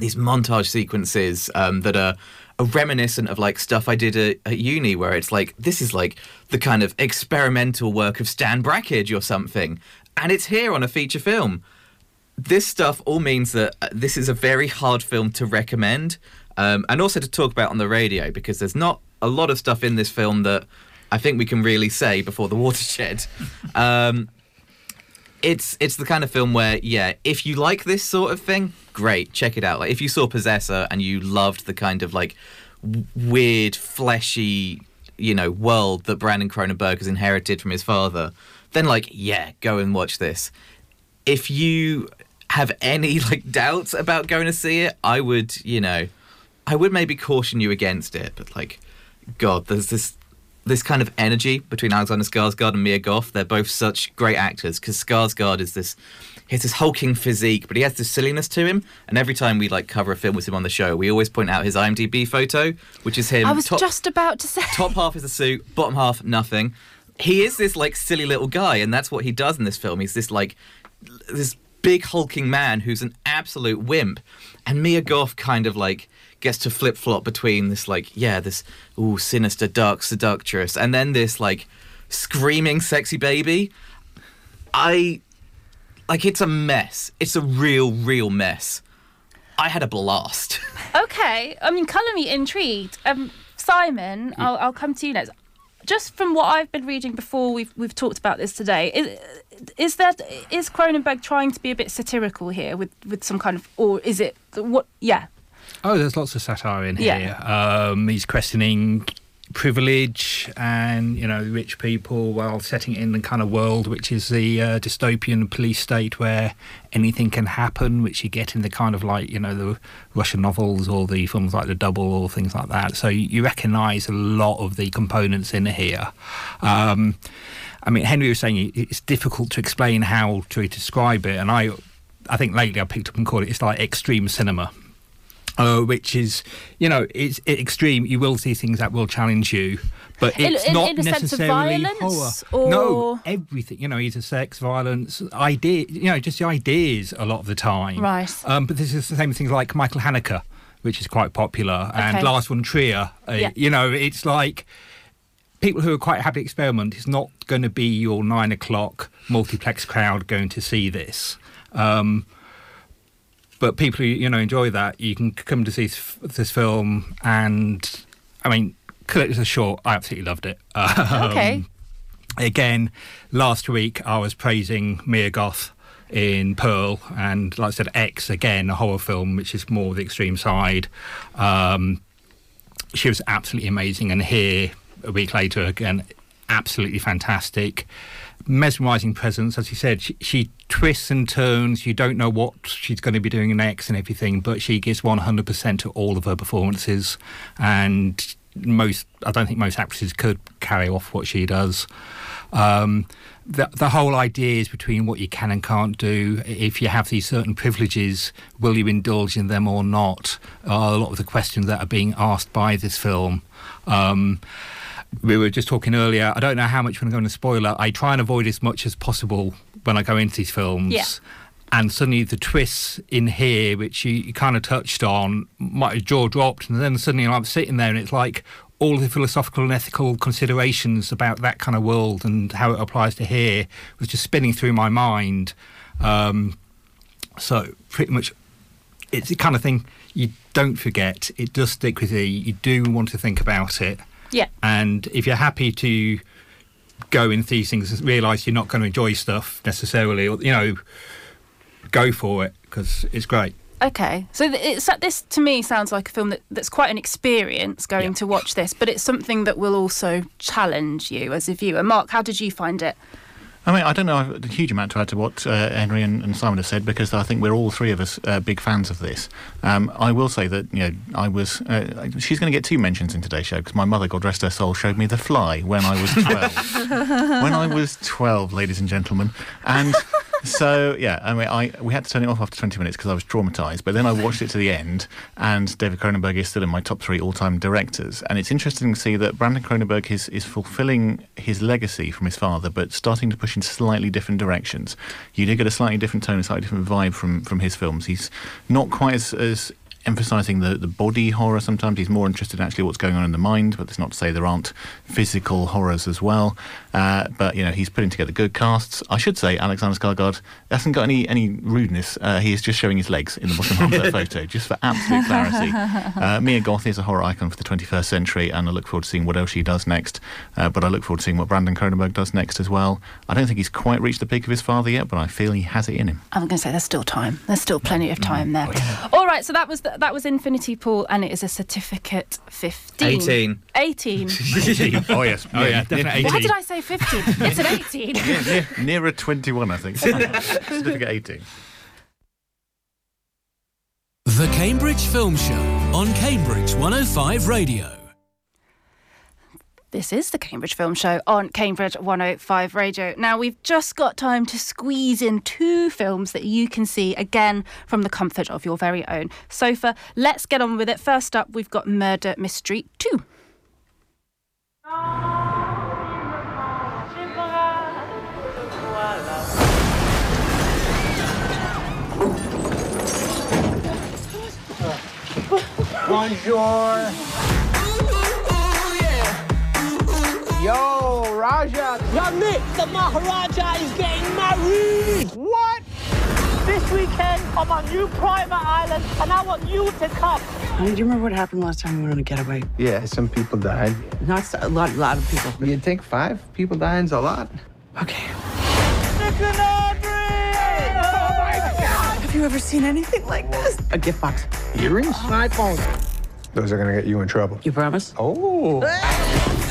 these montage sequences um, that are, are reminiscent of like stuff I did at, at uni, where it's like this is like the kind of experimental work of Stan Brakhage or something, and it's here on a feature film. This stuff all means that uh, this is a very hard film to recommend, um, and also to talk about on the radio because there's not a lot of stuff in this film that I think we can really say before the watershed. Um, it's it's the kind of film where yeah if you like this sort of thing great check it out. Like if you saw possessor and you loved the kind of like w- weird fleshy you know world that brandon cronenberg has inherited from his father then like yeah go and watch this. If you have any like doubts about going to see it i would you know i would maybe caution you against it but like god there's this this kind of energy between Alexander Skarsgård and Mia Goth. They're both such great actors because Skarsgård is this he has this hulking physique, but he has this silliness to him. And every time we like cover a film with him on the show, we always point out his IMDb photo, which is him. I was top, just about to say. top half is a suit, bottom half nothing. He is this like silly little guy, and that's what he does in this film. He's this like this big hulking man who's an absolute wimp, and Mia Goth kind of like gets to flip flop between this like yeah this ooh sinister dark seductress and then this like screaming sexy baby. I like it's a mess. It's a real real mess. I had a blast. Okay, I mean, colour me intrigued. Um, Simon, I'll, I'll come to you next. Just from what I've been reading before we've we've talked about this today, is, is that is Cronenberg trying to be a bit satirical here with with some kind of, or is it what? Yeah, Oh, there's lots of satire in Yeah. here. Um, he's questioning privilege and you know rich people while setting it in the kind of world which is the uh, dystopian police state where anything can happen which you get in the kind of like you know the russian novels or the films like the double or things like that so you, you recognize a lot of the components in here um, i mean henry was saying it's difficult to explain how to describe it and i i think lately i picked up and called it it's like extreme cinema uh, which is, you know, it's extreme. You will see things that will challenge you, but it's in- not in a sense of necessarily violence, horror. No, everything. You know, either sex, violence, idea. You know, just the ideas a lot of the time. Right. Um, but this is the same things like Michael Haneke, which is quite popular, and Okay. Lars von Trier. Uh, Yeah. You know, it's like people who are quite happy to experiment It's not going to be your nine o'clock multiplex crowd going to see this. Um, but people who you know enjoy that, you can come to see this, this film, and I mean, cut it short, I absolutely loved it. Um, Okay. Again, last week I was praising Mia Goth in Pearl, and like I said, X again, a horror film, which is more the extreme side. Um, she was absolutely amazing, and here a week later again, absolutely fantastic, mesmerising presence. As you said, she, she twists and turns. You don't know what she's going to be doing next and everything, but she gives one hundred percent to all of her performances, and most I don't think most actresses could carry off what she does. Um, the, the whole idea is between what you can and can't do. If you have these certain privileges, will you indulge in them or not? Are a lot of the questions that are being asked by this film. Um, we were just talking earlier. I don't know how much we're going to spoiler. I try and avoid as much as possible when I go into these films. Yeah. And suddenly the twists in here, which you, you kind of touched on, my jaw dropped, and then suddenly I'm sitting there, and it's like all the philosophical and ethical considerations about that kind of world and how it applies to here was just spinning through my mind. Um, so pretty much, it's the kind of thing you don't forget. It does stick with you. You do want to think about it. Yeah. And if you're happy to go into these things and realise you're not going to enjoy stuff necessarily, or you know, go for it because it's great. Okay, so it's, this to me sounds like a film that, that's quite an experience going to watch this, but it's something that will also challenge you as a viewer. Mark, how did you find it? I mean, I don't know a huge amount to add to what uh, Henry and, and, Simon have said because I think we're all three of us uh, big fans of this. Um, I will say that you know I was. Uh, she's going to get two mentions in today's show because my mother, God rest her soul, showed me The Fly when I was twelve. when I was twelve, ladies and gentlemen, and so yeah, I mean, I we had to turn it off after 20 minutes because I was traumatized. But then I watched it to the end, and David Cronenberg is still in my top three all-time directors. And it's interesting to see that Brandon Cronenberg is is fulfilling his legacy from his father, but starting to push in slightly different directions. You do get a slightly different tone, a slightly different vibe from from his films. He's not quite as, as emphasizing the, the body horror sometimes. He's more interested in actually what's going on in the mind, but that's not to say there aren't physical horrors as well. Uh, but, you know, he's putting together good casts. I should say Alexander Skarsgård hasn't got any, any rudeness. Uh, he is just showing his legs in the bottom half of that photo, just for absolute clarity. Uh, Mia Goth is a horror icon for the 21st century, and I look forward to seeing what else she does next. Uh, but I look forward to seeing what Brandon Cronenberg does next as well. I don't think he's quite reached the peak of his father yet, but I feel he has it in him. I'm going to say there's still time. There's still plenty of time there. All right, so that was the, that was Infinity Pool, and it is a certificate 15. 18. 18. oh yes, oh yeah, definitely 18. Why did I say 15? It's an 18. near, nearer 21, I think. certificate 18. The Cambridge Film Show on Cambridge 105 Radio. This is the Cambridge Film Show on Cambridge 105 Radio. Now, we've just got time to squeeze in two films that you can see again from the comfort of your very own sofa. Let's get on with it. First up, we've got Murder Mystery 2. Bonjour. Yo, Raja. Yo, Nick, the Maharaja is getting married. What? This weekend, I'm on new private island, and I want you to come. Honey, do you remember what happened last time we went on a getaway? Yeah, some people died. Not a lot, a lot of people. You think five people dying's a lot? Okay. Nick and Oh my God! Have you ever seen anything like this? A gift box. Earrings? My phone. Those are gonna get you in trouble. You promise? Oh. Ah!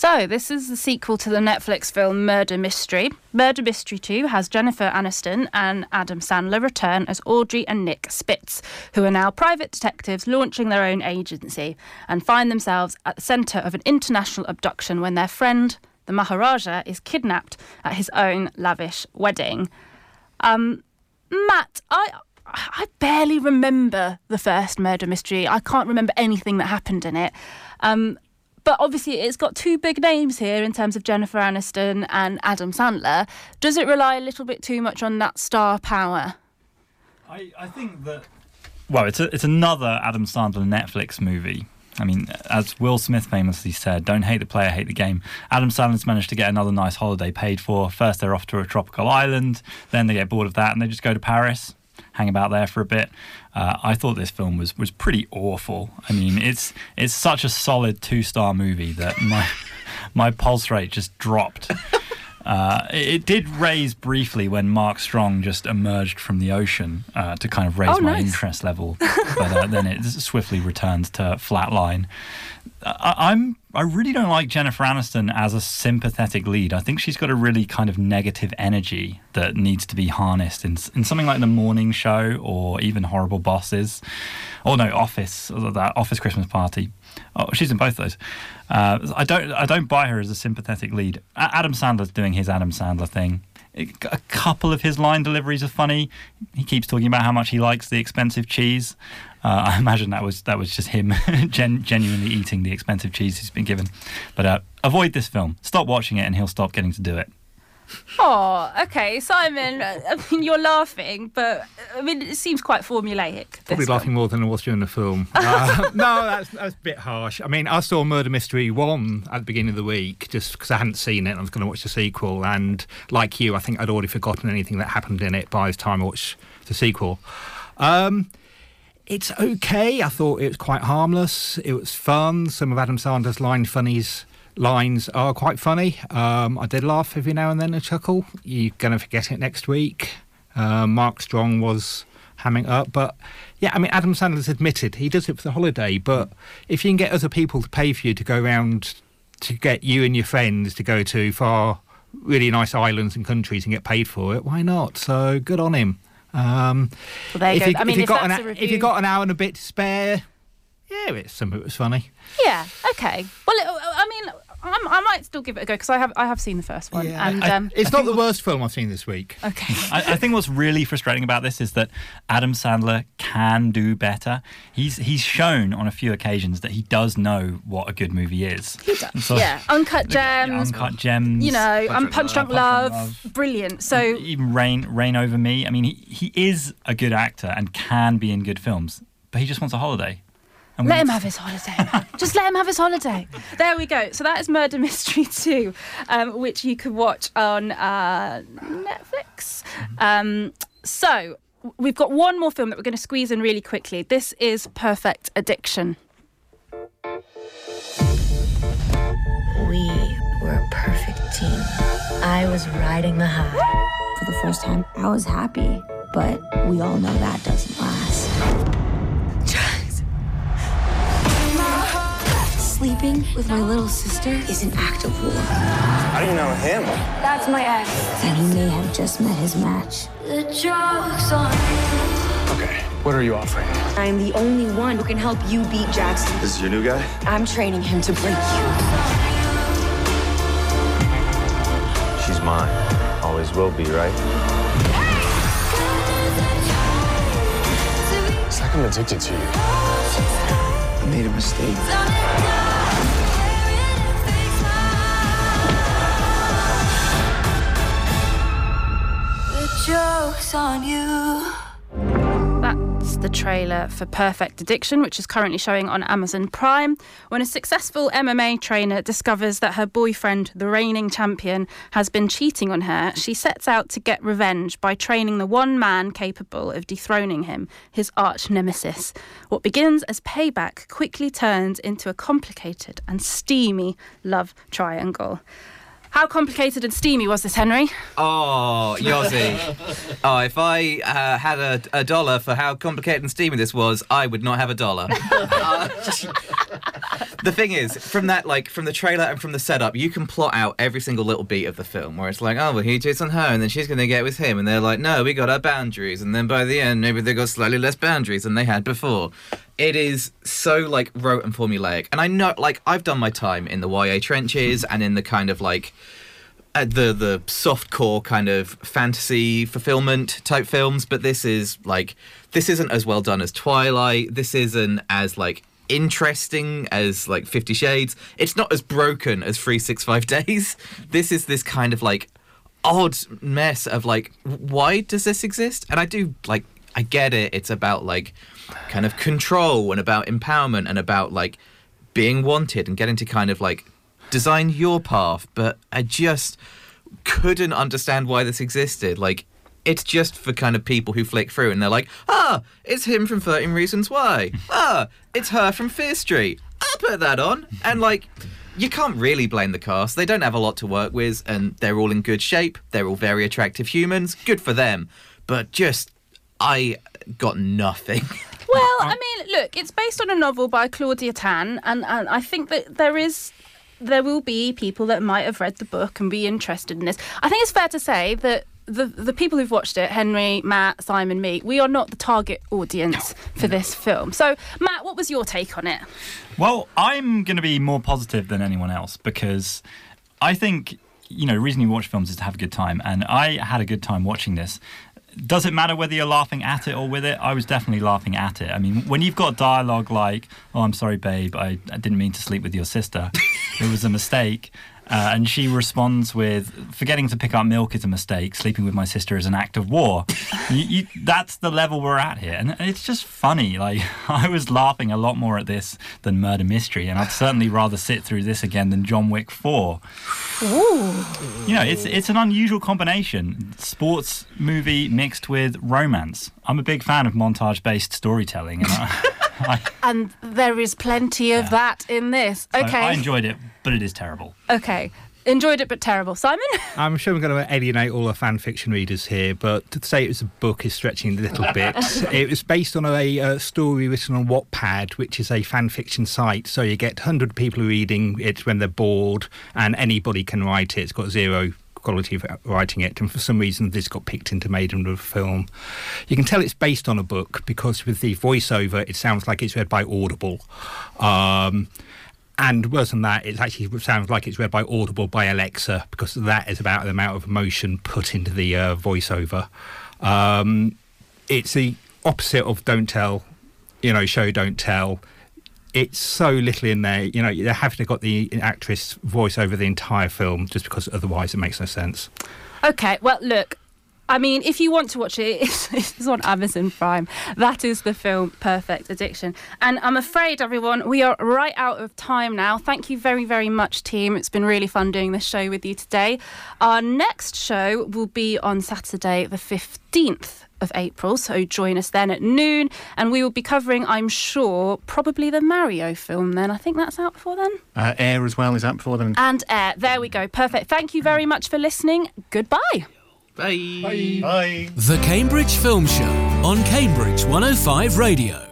So, this is the sequel to the Netflix film Murder Mystery. Murder Mystery 2 has Jennifer Aniston and Adam Sandler return as Audrey and Nick Spitz, who are now private detectives launching their own agency and find themselves at the centre of an international abduction when their friend, the Maharaja, is kidnapped at his own lavish wedding. Um, Matt, I. I barely remember the first murder mystery. I can't remember anything that happened in it. Um, but obviously, it's got two big names here in terms of Jennifer Aniston and Adam Sandler. Does it rely a little bit too much on that star power? I, I think that. Well, it's a, it's another Adam Sandler Netflix movie. I mean, as Will Smith famously said, don't hate the player, hate the game. Adam Sandler's managed to get another nice holiday paid for. First, they're off to a tropical island, then they get bored of that and they just go to Paris hang about there for a bit. Uh, I thought this film was was pretty awful. I mean, it's it's such a solid two star movie that my my pulse rate just dropped. Uh, it, did raise briefly when Mark Strong just emerged from the ocean uh, to kind of raise Oh, my nice. interest level, but uh, then it swiftly returned to flatline. I, I'm I really don't like Jennifer Aniston as a sympathetic lead. I think she's got a really kind of negative energy that needs to be harnessed in, in something like The Morning Show or even Horrible Bosses. Or no, Office, that Office Christmas Party. Oh, she's in both those. Uh, I don't I don't buy her as a sympathetic lead. Adam Sandler's doing his Adam Sandler thing. A couple of his line deliveries are funny. He keeps talking about how much he likes the expensive cheese. Uh, I imagine that was that was just him gen- genuinely eating the expensive cheese he's been given. But uh, avoid this film. Stop watching it, and he'll stop getting to do it. Oh, okay, Simon. uh, I mean, you're laughing, but I mean, it seems quite formulaic. Probably laughing more than I was during the film. Uh, no, that's, that's a bit harsh. I mean, I saw Murder Mystery 1 at the beginning of the week just because I hadn't seen it and I was going to watch the sequel. And like you, I think I'd already forgotten anything that happened in it by the time I watched the sequel. Um, it's okay. I thought it was quite harmless. It was fun. Some of Adam Sandler's line funnies lines are quite funny. Um, I did laugh every now and then and chuckle. You're going to forget it next week. Uh, Mark Strong was hamming up, but yeah, I mean, Adam Sandler's admitted he does it for the holiday. But if you can get other people to pay for you to go around to get you and your friends to go to far, really nice islands and countries and get paid for it, why not? So good on him. Um, Well, there you if go. I mean, if, you if an, if you review- got an hour and a bit to spare, yeah, it's some of it was funny. Yeah. Okay. Well, it, I mean, I'm, I might still give it a go because I have I have seen the first one, Yeah. and I- um, It's not the worst film I've seen this week. Okay. I, I think what's really frustrating about this is that Adam Sandler can do better. He's he's shown on a few occasions that he does know what a good movie is. He does. yeah, uncut gems. Uncut gems. You know, Punch um, Drunk Punch Drunk Love, Love, Punch brilliant. So even Reign Reign Over Me. I mean, he, he is a good actor and can be in good films, but he just wants a holiday. And let him have his holiday. Just let him have his holiday. There we go. So that is Murder Mystery 2, um, which you could watch on uh, Netflix. Um, so we've got one more film that we're going to squeeze in really quickly. This is Perfect Addiction. We were a perfect team. I was riding the high. For the first time, I was happy, but we all know that doesn't last. Sleeping with my little sister is an act of war. How do you know him? That's my ex. And he may have just met his match. The joke's on Okay, what are you offering? I'm the only one who can help you beat Jackson. This is your new guy? I'm training him to break you. She's mine. Always will be, right? It's like I'm addicted to you. I made a mistake. Joke's on you. That's the trailer for Perfect Addiction, which is currently showing on Amazon Prime. When a successful MMA trainer discovers that her boyfriend, the reigning champion, has been cheating on her, she sets out to get revenge by training the one man capable of dethroning him, his arch nemesis. What begins as payback quickly turns into a complicated and steamy love triangle. How complicated and steamy was this, Henry? Oh, Yozzie. oh, if I uh, had a, a dollar for how complicated and steamy this was, I would not have a dollar. Uh, the thing is, from that, like, from the trailer and from the setup, you can plot out every single little beat of the film where it's like, oh, well, he cheats on her and then she's going to get with him. And they're like, no, we got our boundaries. And then by the end, maybe they got slightly less boundaries than they had before. It is so, like, rote and formulaic. And I know, like, I've done my time in the YA trenches and in the kind of, like, uh, the the soft core kind of fantasy fulfillment type films, but this is like this isn't as well done as Twilight. This isn't as like interesting as like Fifty Shades. It's not as broken as Three Six Five Days. This is this kind of like odd mess of like why does this exist? And I do like I get it. It's about like kind of control and about empowerment and about like being wanted and getting to kind of like design your path, but I just couldn't understand why this existed. Like, it's just for kind of people who flick through and they're like, ah, it's him from 13 Reasons Why. Ah, it's her from Fear Street. I'll put that on. And like, you can't really blame the cast. They don't have a lot to work with and they're all in good shape. They're all very attractive humans. Good for them. But just, I got nothing. Well, I mean, look, it's based on a novel by Claudia Tan, and, and I think that there is. There will be people that might have read the book and be interested in this. I think it's fair to say that the the people who've watched it, Henry, Matt, Simon, me, we are not the target audience for this film. So, Matt, what was your take on it? Well, I'm going to be more positive than anyone else because I think you know, the reason you watch films is to have a good time, and I had a good time watching this. Does it matter whether you're laughing at it or with it? I was definitely laughing at it. I mean, when you've got dialogue like, "Oh, I'm sorry, babe, I, I didn't mean to sleep with your sister. it was a mistake," Uh, and she responds with, "Forgetting to pick up milk is a mistake. Sleeping with my sister is an act of war." you, you, that's the level we're at here, and it's just funny. Like I was laughing a lot more at this than Murder Mystery, and I'd certainly rather sit through this again than John Wick Four. Ooh. You know, it's it's an unusual combination: sports movie mixed with romance. I'm a big fan of montage-based storytelling, and I, I, And there is plenty of that in this. Okay. I enjoyed it, but it is terrible. Okay. Enjoyed it, but terrible. Simon? I'm sure I'm going to alienate all our fan fiction readers here, but to say it was a book is stretching a little bit. it was based on a uh, story written on Wattpad, which is a fan fiction site. So you get 100 people reading it when they're bored, and anybody can write it. It's got zero quality of writing it, and for some reason this got picked into made into a film. You can tell it's based on a book because with the voiceover, it sounds like it's read by Audible. Um, and worse than that, it actually sounds like it's read by Audible by Alexa because that is about the amount of emotion put into the uh, voiceover. Um, it's the opposite of Don't Tell, you know, show Don't Tell. It's so little in there, you know, they have to got the actress voice over the entire film just because otherwise it makes no sense. Okay, well, look. I mean, if you want to watch it, it's, it's on Amazon Prime. That is the film Perfect Addiction. And I'm afraid, everyone, we are right out of time now. Thank you very, very much, team. It's been really fun doing this show with you today. Our next show will be on Saturday, the 15th of April. So join us then at noon. And we will be covering, I'm sure, probably the Mario film then. I think that's out before then. Uh, Air as well is out before then. And Air. There we go. Perfect. Thank you very much for listening. Goodbye. Bye. Bye. The Cambridge Film Show on Cambridge 105 Radio.